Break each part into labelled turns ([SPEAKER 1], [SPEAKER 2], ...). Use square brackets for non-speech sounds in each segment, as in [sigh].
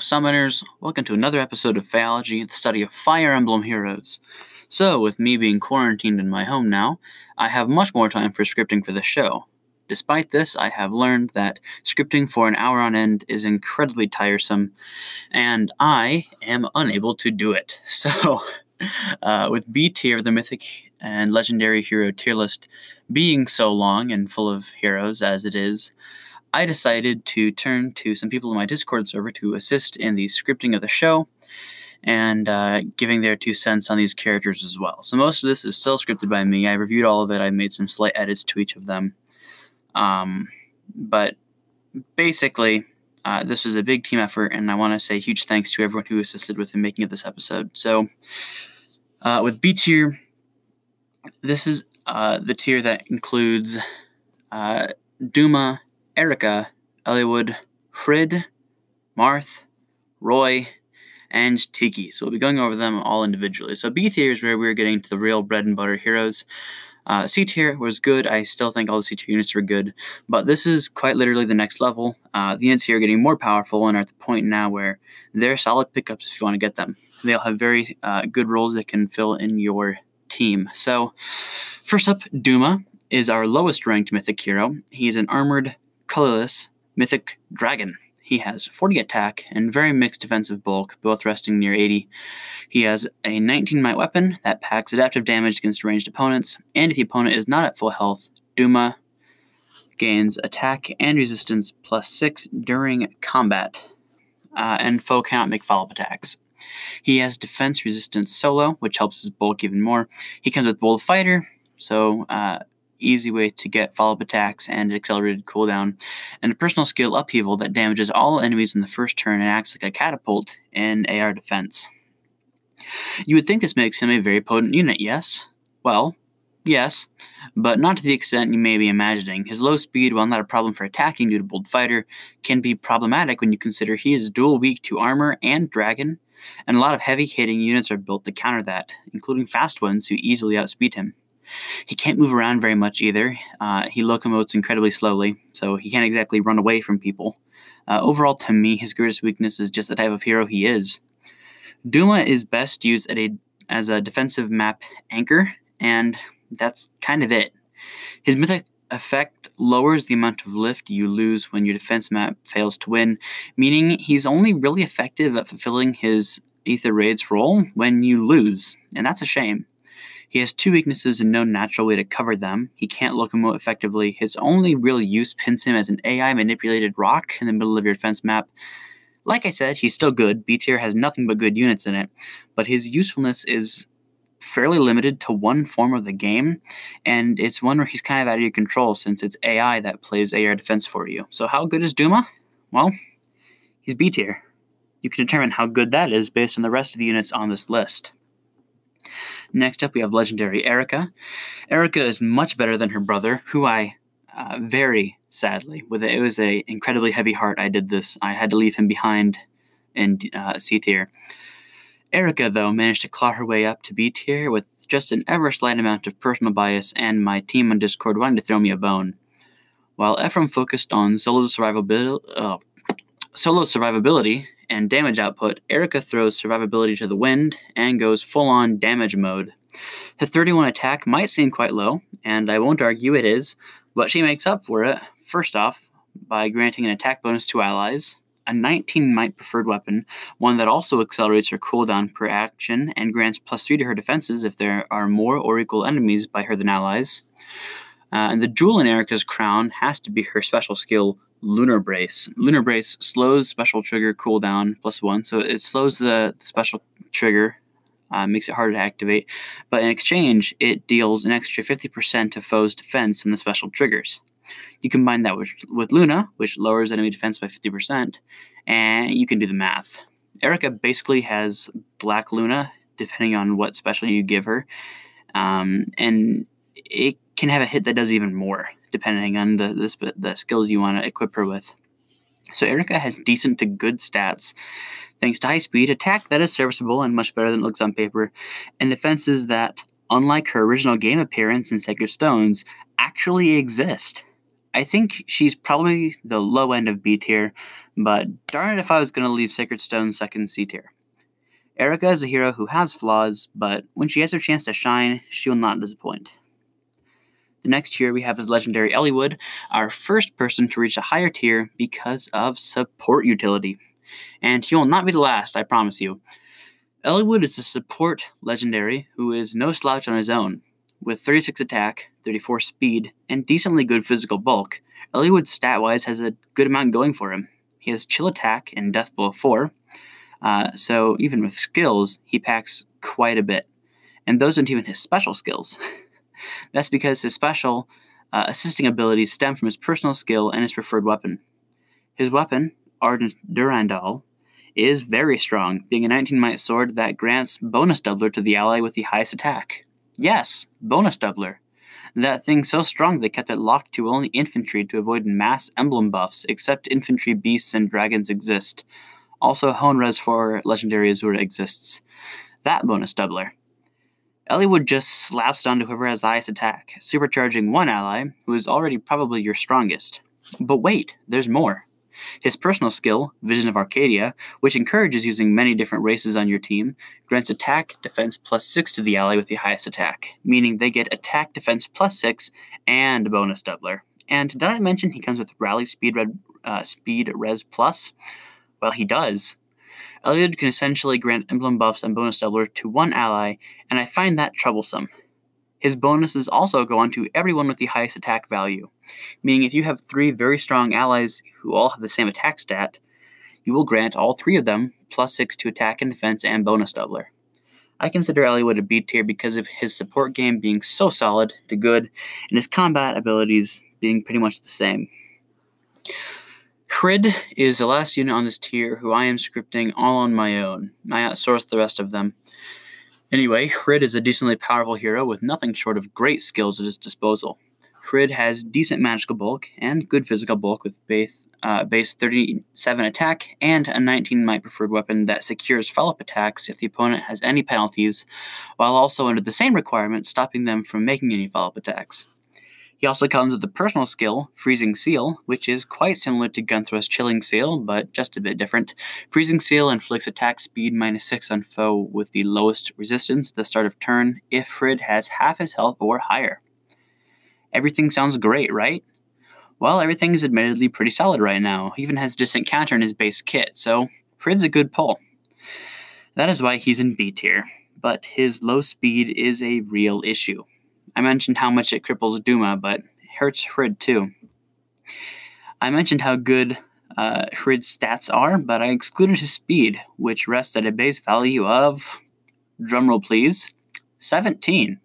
[SPEAKER 1] Summoners. Welcome to another episode of Phaology, the study of Fire Emblem heroes. So, with me being quarantined in my home now, I have much more time for scripting for the show. Despite this, I have learned that scripting for an hour on end is incredibly tiresome, and I am unable to do it. [laughs] So, uh, with B tier, the mythic and legendary hero tier list being so long and full of heroes as it is, I decided to turn to some people in my Discord server to assist in the scripting of the show and uh, giving their two cents on these characters as well. So most of this is still scripted by me. I reviewed all of it. I made some slight edits to each of them. Um, but basically, uh, this was a big team effort, and I want to say huge thanks to everyone who assisted with the making of this episode. So, uh, with B tier, this is uh, the tier that includes uh, Duma, Eirika, Eliwood, Hrid, Marth, Roy, and Tiki. So we'll be going over them all individually. So B tier is where we're getting to the real bread and butter heroes. Uh, C tier was good. I still think all the C tier units were good, but this is quite literally the next level. Uh, the units here are getting more powerful and are at the point now where they're solid pickups if you want to get them. They'll have very uh, good roles that can fill in your team. So, first up, Duma is our lowest ranked mythic hero. He is an armored, colorless mythic dragon. He has 40 attack and very mixed defensive bulk, both resting near 80. He has a 19 might weapon that packs adaptive damage against ranged opponents, and if the opponent is not at full health, Duma gains attack and resistance plus 6 during combat, uh, and foe cannot make follow up attacks. He has defense resistance solo, which helps his bulk even more. He comes with Bold Fighter, so uh, easy way to get follow up attacks and accelerated cooldown, and a personal skill upheaval that damages all enemies in the first turn and acts like a catapult in AR defense. You would think this makes him a very potent unit, yes? Well, yes, but not to the extent you may be imagining. His low speed, while not a problem for attacking due to Bold Fighter, can be problematic when you consider he is dual weak to armor and dragon, and a lot of heavy hitting units are built to counter that, including fast ones who easily outspeed him. He can't move around very much either. Uh, he locomotes incredibly slowly, so he can't exactly run away from people. Uh, overall, to me, his greatest weakness is just the type of hero he is. Duma is best used a, as a defensive map anchor, and that's kind of it. His mythic effect lowers the amount of lift you lose when your defense map fails to win, meaning he's only really effective at fulfilling his Aether Raid's role when you lose, and that's a shame. He has two weaknesses and no natural way to cover them. He can't locomote effectively. His only real use pins him as an AI manipulated rock in the middle of your defense map. Like I said, he's still good. B tier has nothing but good units in it, but his usefulness is fairly limited to one form of the game, and it's one where he's kind of out of your control since it's AI that plays AR defense for you. So, how good is Duma? Well, he's B tier. You can determine how good that is based on the rest of the units on this list. Next up, we have legendary Eirika. Eirika is much better than her brother, who I uh, very sadly, with it, was a incredibly heavy heart. I did this. I had to leave him behind in uh, C tier. Eirika, though, managed to claw her way up to B tier with just an ever slight amount of personal bias and my team on Discord wanting to throw me a bone. While Ephraim focused on solo survivability, uh, solo survivability and damage output, Eirika throws survivability to the wind and goes full on damage mode. Her 31 attack might seem quite low, and I won't argue it is, but she makes up for it, first off, by granting an attack bonus to allies, a 19 might preferred weapon, one that also accelerates her cooldown per action and grants plus 3 to her defenses if there are more or equal enemies by her than allies. Uh, and the jewel in Eirika's crown has to be her special skill, Lunar Brace. Lunar Brace slows special trigger cooldown plus one, so it slows the, the special trigger, uh, makes it harder to activate. But in exchange, it deals an extra 50% of foes' defense from the special triggers. You combine that with, with Luna, which lowers enemy defense by 50%, and you can do the math. Eirika basically has Black Luna, depending on what special you give her, um, and it can have a hit that does even more depending on the, the, the skills you want to equip her with. So Eirika has decent to good stats, thanks to high speed, attack that is serviceable and much better than it looks on paper, and defenses that, unlike her original game appearance in Sacred Stones, actually exist. I think she's probably the low end of B tier, but darn it if I was going to leave Sacred Stone second C tier. Eirika is a hero who has flaws, but when she has her chance to shine, she will not disappoint. The next tier we have is Legendary Eliwood, our first person to reach a higher tier because of support utility. And he will not be the last, I promise you. Eliwood is a support legendary who is no slouch on his own. With 36 attack, 34 speed, and decently good physical bulk, Eliwood stat wise has a good amount going for him. He has chill attack and death blow 4, uh, so even with skills, he packs quite a bit. And those aren't even his special skills. [laughs] That's because his special uh, assisting abilities stem from his personal skill and his preferred weapon. His weapon, Ardent Durandal, is very strong, being a 19 might sword that grants bonus doubler to the ally with the highest attack. Yes, bonus doubler. That thing so strong they kept it locked to only infantry to avoid mass emblem buffs, except infantry beasts and dragons exist. Also, Hone Res for Legendary Azura exists. That bonus doubler. Eliwood just slaps down to whoever has the highest attack, supercharging one ally who is already probably your strongest. But wait, there's more. His personal skill, Vision of Arcadia, which encourages using many different races on your team, grants attack defense plus 6 to the ally with the highest attack, meaning they get attack defense plus 6 and a bonus doubler. And did I mention he comes with Rally Speed, Red, uh, Speed Res Plus? Well, he does. Eliwood can essentially grant emblem buffs and bonus doubler to one ally, and I find that troublesome. His bonuses also go on to everyone with the highest attack value, meaning if you have three very strong allies who all have the same attack stat, you will grant all three of them plus 6 to attack and defense and bonus doubler. I consider Eliwood a B tier because of his support game being so solid to good and his combat abilities being pretty much the same. Hrid is the last unit on this tier who I am scripting all on my own. I outsourced the rest of them. Anyway, Hrid is a decently powerful hero with nothing short of great skills at his disposal. Hrid has decent magical bulk and good physical bulk with base, uh, base 37 attack and a 19 might preferred weapon that secures follow up attacks if the opponent has any penalties, while also under the same requirement stopping them from making any follow up attacks. He also comes with the personal skill, Freezing Seal, which is quite similar to Gunnthrá's Chilling Seal, but just a bit different. Freezing Seal inflicts attack speed minus 6 on foe with the lowest resistance at the start of turn if Hrid has half his health or higher. Everything sounds great, right? Well, everything is admittedly pretty solid right now. He even has distant counter in his base kit, so Hrid's a good pull. That is why he's in B tier, but his low speed is a real issue. I mentioned how much it cripples Duma, but hurts Hrid too. I mentioned how good uh, Hrid's stats are, but I excluded his speed, which rests at a base value of, drumroll please, 17.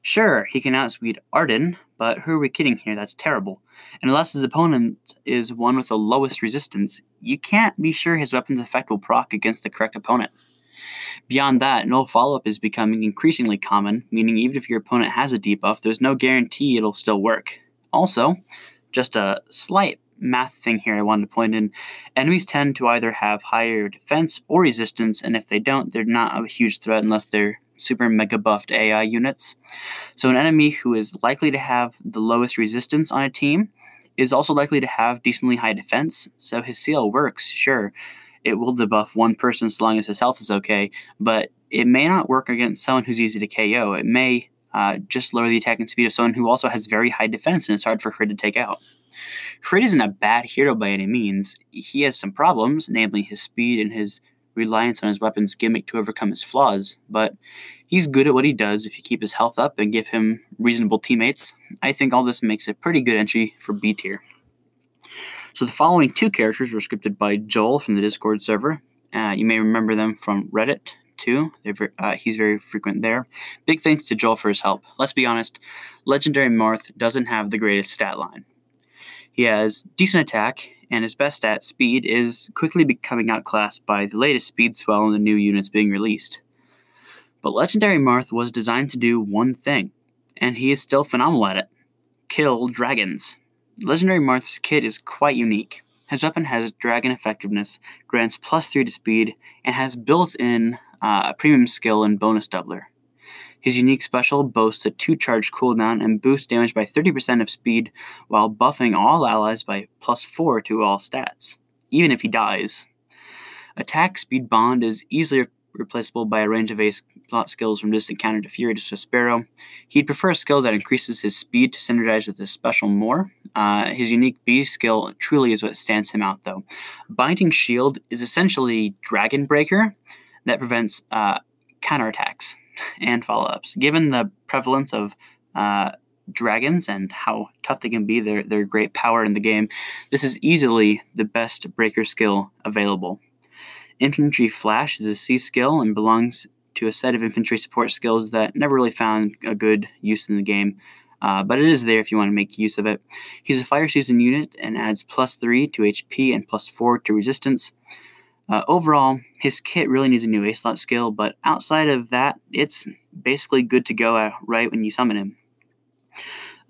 [SPEAKER 1] Sure, he can outspeed Arden, but who are we kidding here? That's terrible. And unless his opponent is one with the lowest resistance, you can't be sure his weapon's effect will proc against the correct opponent. Beyond that, no follow up is becoming increasingly common, meaning even if your opponent has a debuff, there's no guarantee it'll still work. Also, just a slight math thing here I wanted to point in enemies tend to either have higher defense or resistance, and if they don't, they're not a huge threat unless they're super mega buffed AI units. So, an enemy who is likely to have the lowest resistance on a team is also likely to have decently high defense, so his CL works, sure, it will debuff one person as long as his health is okay, but it may not work against someone who's easy to KO. It may uh, just lower the attacking speed of someone who also has very high defense and it's hard for Hrid to take out. Hrid isn't a bad hero by any means. He has some problems, namely his speed and his reliance on his weapon's gimmick to overcome his flaws, but he's good at what he does if you keep his health up and give him reasonable teammates. I think all this makes a pretty good entry for B tier. So the following two characters were scripted by Joel from the Discord server. Uh, you may remember them from Reddit too. Uh, he's very frequent there. Big thanks to Joel for his help. Let's be honest, Legendary Marth doesn't have the greatest stat line. He has decent attack, and his best stat, speed, is quickly becoming outclassed by the latest speed swell in the new units being released. But Legendary Marth was designed to do one thing, and he is still phenomenal at it kill dragons. Legendary Marth's kit is quite unique. His weapon has dragon effectiveness, grants plus 3 to speed, and has built in uh, a premium skill and bonus doubler. His unique special boasts a 2 charge cooldown and boosts damage by 30% of speed while buffing all allies by plus 4 to all stats, even if he dies. Attack speed bond is easily replaceable by a range of ace slot skills from distant counter to Fury to Sparrow. He'd prefer a skill that increases his speed to synergize with his special more. Uh, his unique B skill truly is what stands him out, though. Binding Shield is essentially Dragon Breaker that prevents uh, counterattacks and follow ups. Given the prevalence of uh, dragons and how tough they can be, their, their great power in the game, this is easily the best breaker skill available. Infantry Flash is a C skill and belongs to a set of infantry support skills that never really found a good use in the game, uh, but it is there if you want to make use of it. He's a fire season unit and adds plus 3 to HP and plus 4 to resistance. Uh, overall, his kit really needs a new A slot skill, but outside of that, it's basically good to go right when you summon him.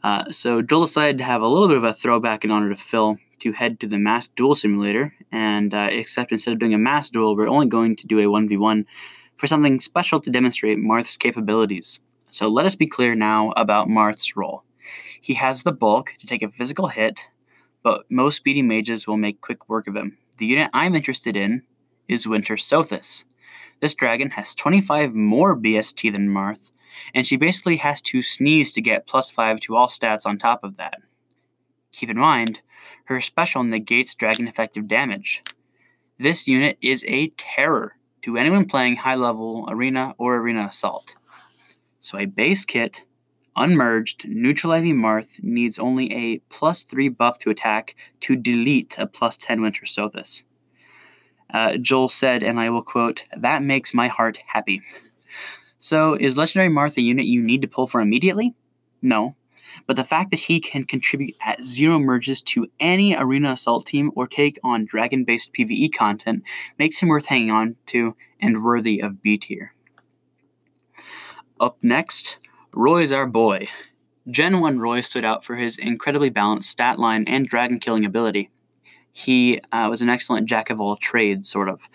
[SPEAKER 1] Uh, so Joel decided to have a little bit of a throwback in honor to Phil to head to the mass Duel Simulator, and uh, except instead of doing a mass duel, we're only going to do a 1v1 for something special to demonstrate Marth's capabilities. So let us be clear now about Marth's role. He has the bulk to take a physical hit, but most speedy mages will make quick work of him. The unit I'm interested in is Winter Sothis. This dragon has 25 more BST than Marth, and she basically has to sneeze to get plus 5 to all stats on top of that. Keep in mind, her special negates dragon effective damage. This unit is a terror to anyone playing high level arena or arena assault. So a base kit, unmerged, neutralizing Marth needs only a plus 3 buff to attack to delete a plus 10 Winter Sothis. Uh, Joel said, and I will quote, That makes my heart happy. So, is Legendary Marth a unit you need to pull for immediately? No, but the fact that he can contribute at zero merges to any arena assault team or take on dragon based PvE content makes him worth hanging on to and worthy of B tier. Up next, Roy's our boy. Gen 1 Roy stood out for his incredibly balanced stat line and dragon killing ability. He uh, was an excellent jack of all trades, sort of.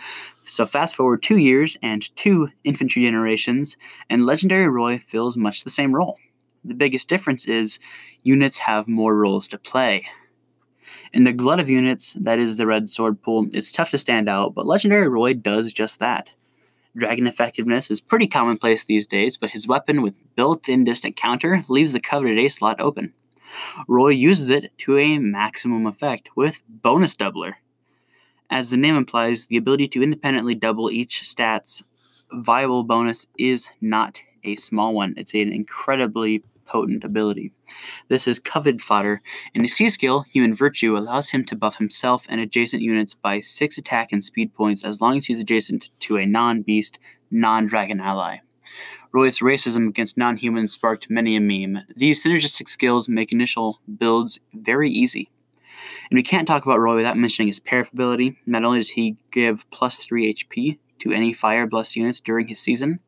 [SPEAKER 1] So, fast forward two years and two infantry generations, and Legendary Roy fills much the same role. The biggest difference is units have more roles to play. In the glut of units, that is the red sword pool, it's tough to stand out, but Legendary Roy does just that. Dragon effectiveness is pretty commonplace these days, but his weapon with built in distant counter leaves the coveted A slot open. Roy uses it to a maximum effect with Bonus Doubler. As the name implies, the ability to independently double each stat's viable bonus is not a small one. It's an incredibly potent ability. This is coveted fodder, and a C skill, Human Virtue, allows him to buff himself and adjacent units by 6 attack and speed points as long as he's adjacent to a non beast, non dragon ally. Roy's racism against non humans sparked many a meme. These synergistic skills make initial builds very easy. And we can't talk about Roy without mentioning his parry ability. Not only does he give plus 3 HP to any fire blessed units during his season,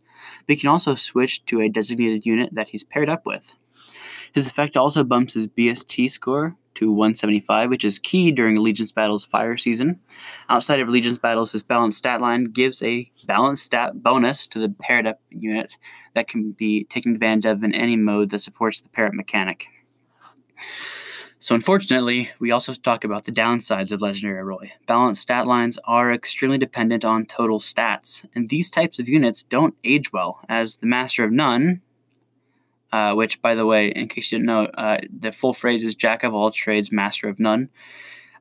[SPEAKER 1] but he can also switch to a designated unit that he's paired up with. His effect also bumps his BST score to 175, which is key during Allegiance Battle's fire season. Outside of Allegiance Battles, his balanced stat line gives a balanced stat bonus to the paired up unit that can be taken advantage of in any mode that supports the up mechanic. So, unfortunately, we also talk about the downsides of Legendary Roy. Balanced stat lines are extremely dependent on total stats, and these types of units don't age well, as the Master of None, uh, which, by the way, in case you didn't know, uh, the full phrase is Jack of all trades, Master of none.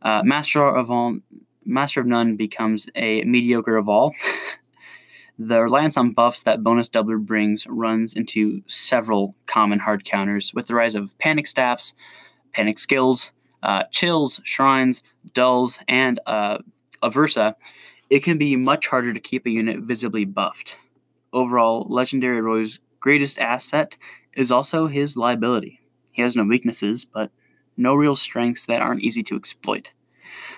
[SPEAKER 1] Uh, master of all, Master of none becomes a mediocre of all. [laughs] the reliance on buffs that bonus doubler brings runs into several common hard counters, with the rise of panic staffs panic skills, uh, chills, shrines, dulls, and uh, aversa, it can be much harder to keep a unit visibly buffed. Overall, Legendary Roy's greatest asset is also his liability. He has no weaknesses, but no real strengths that aren't easy to exploit.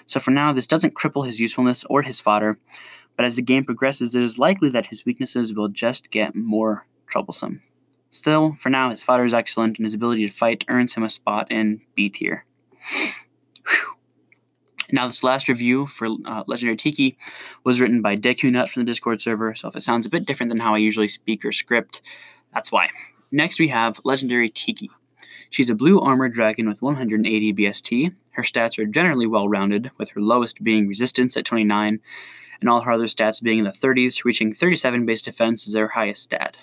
[SPEAKER 1] So for now, this doesn't cripple his usefulness or his fodder, but as the game progresses, it is likely that his weaknesses will just get more troublesome. Still, for now, his fodder is excellent, and his ability to fight earns him a spot in B tier. Now, this last review for uh, Legendary Tiki was written by Deku Nut from the Discord server, so if it sounds a bit different than how I usually speak or script, That's why. Next, we have legendary Tiki. She's a blue armored dragon with 180 BST. Her stats are generally well rounded, with her lowest being resistance at 29, and all her other stats being in the 30s, reaching 37 base defense as their highest stat.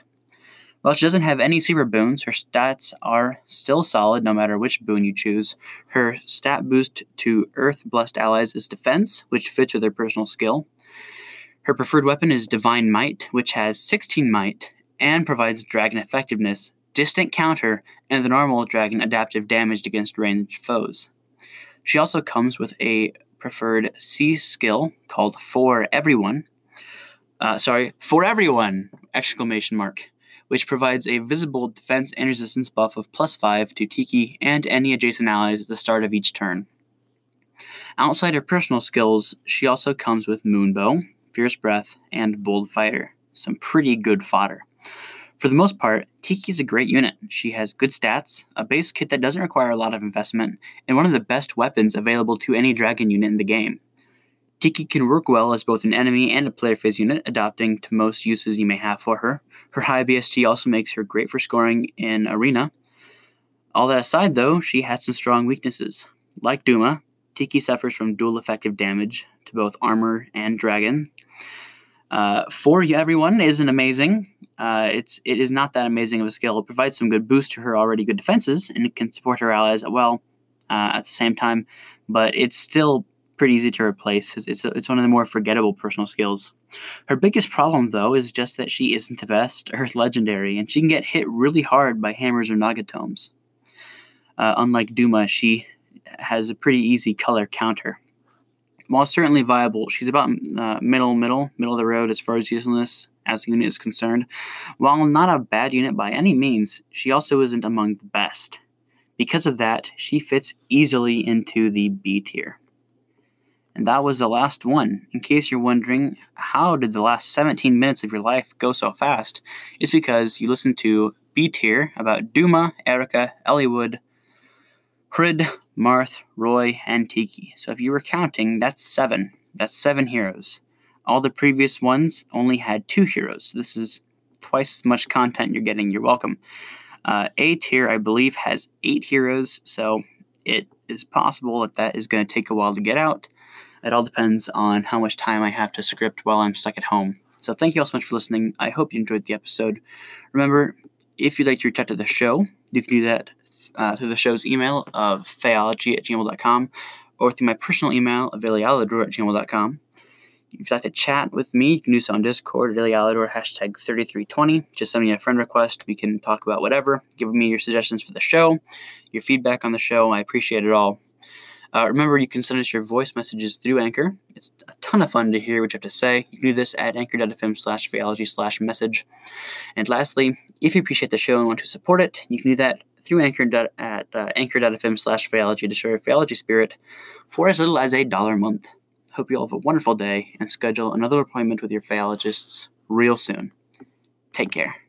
[SPEAKER 1] While she doesn't have any super boons, her stats are still solid no matter which boon you choose. Her stat boost to Earth Blessed allies is defense, which fits with her personal skill. Her preferred weapon is Divine Mist, which has 16 might and provides dragon effectiveness, distant counter, and the normal dragon adaptive damage against ranged foes. She also comes with a preferred C skill called For Everyone. Uh, sorry, For Everyone! Exclamation mark which provides a visible defense and resistance buff of plus 5 to Tiki and any adjacent allies at the start of each turn. Outside her personal skills, she also comes with Moonbow, Fierce Breath, and Bold Fighter. Some pretty good fodder. For the most part, Tiki is a great unit. She has good stats, a base kit that doesn't require a lot of investment, and one of the best weapons available to any dragon unit in the game. Tiki can work well as both an enemy and a player phase unit, adapting to most uses you may have for her. Her high BST also makes her great for scoring in Arena. All that aside, though, she has some strong weaknesses. Like Duma, Tiki suffers from dual effective damage to both armor and dragon. Uh, for everyone isn't amazing. Uh, it's it is not that amazing of a skill. It provides some good boost to her already good defenses, and it can support her allies well uh, at the same time. But it's still pretty easy to replace. It's, it's, it's one of the more forgettable personal skills. Her biggest problem, though, is just that she isn't the best [laughs] or legendary, and she can get hit really hard by hammers or nagatomes. Uh, unlike Duma, she has a pretty easy color counter. While certainly viable, she's about uh, middle, middle, middle of the road as far as usefulness as the unit is concerned. While not a bad unit by any means, she also isn't among the best. Because of that, she fits easily into the B tier. And that was the last one. In case you're wondering, how did the last 17 minutes of your life go so fast? It's because you listened to B tier about Duma, Eirika, Eliwood, Hrid, Marth, Roy, and Tiki. So if you were counting, that's seven. That's seven heroes. All the previous ones only had two heroes. This is twice as much content you're getting. You're welcome. Uh, a tier, I believe, has eight heroes, so it is possible that that is going to take a while to get out. It all depends on how much time I have to script while I'm stuck at home. So thank you all so much for listening. I hope you enjoyed the episode. Remember, if you'd like to reach out to the show, you can do that uh, through the show's email of phaology at gmail.com or through my personal email of ilialador at gmail.com. If you'd like to chat with me, you can do so on Discord at ilialador hashtag 3320. Just send me a friend request. We can talk about whatever. Give me your suggestions for the show, your feedback on the show. I appreciate it all. Uh, remember, you can send us your voice messages through Anchor. It's a ton of fun to hear what you have to say. You can do this at anchor.fm slash phaology slash message. And lastly, if you appreciate the show and want to support it, you can do that through Anchor at uh, anchor.fm slash phaology to show your phaology spirit for as little as a dollar a month. Hope you all have a wonderful day and schedule another appointment with your phaologists real soon. Take care.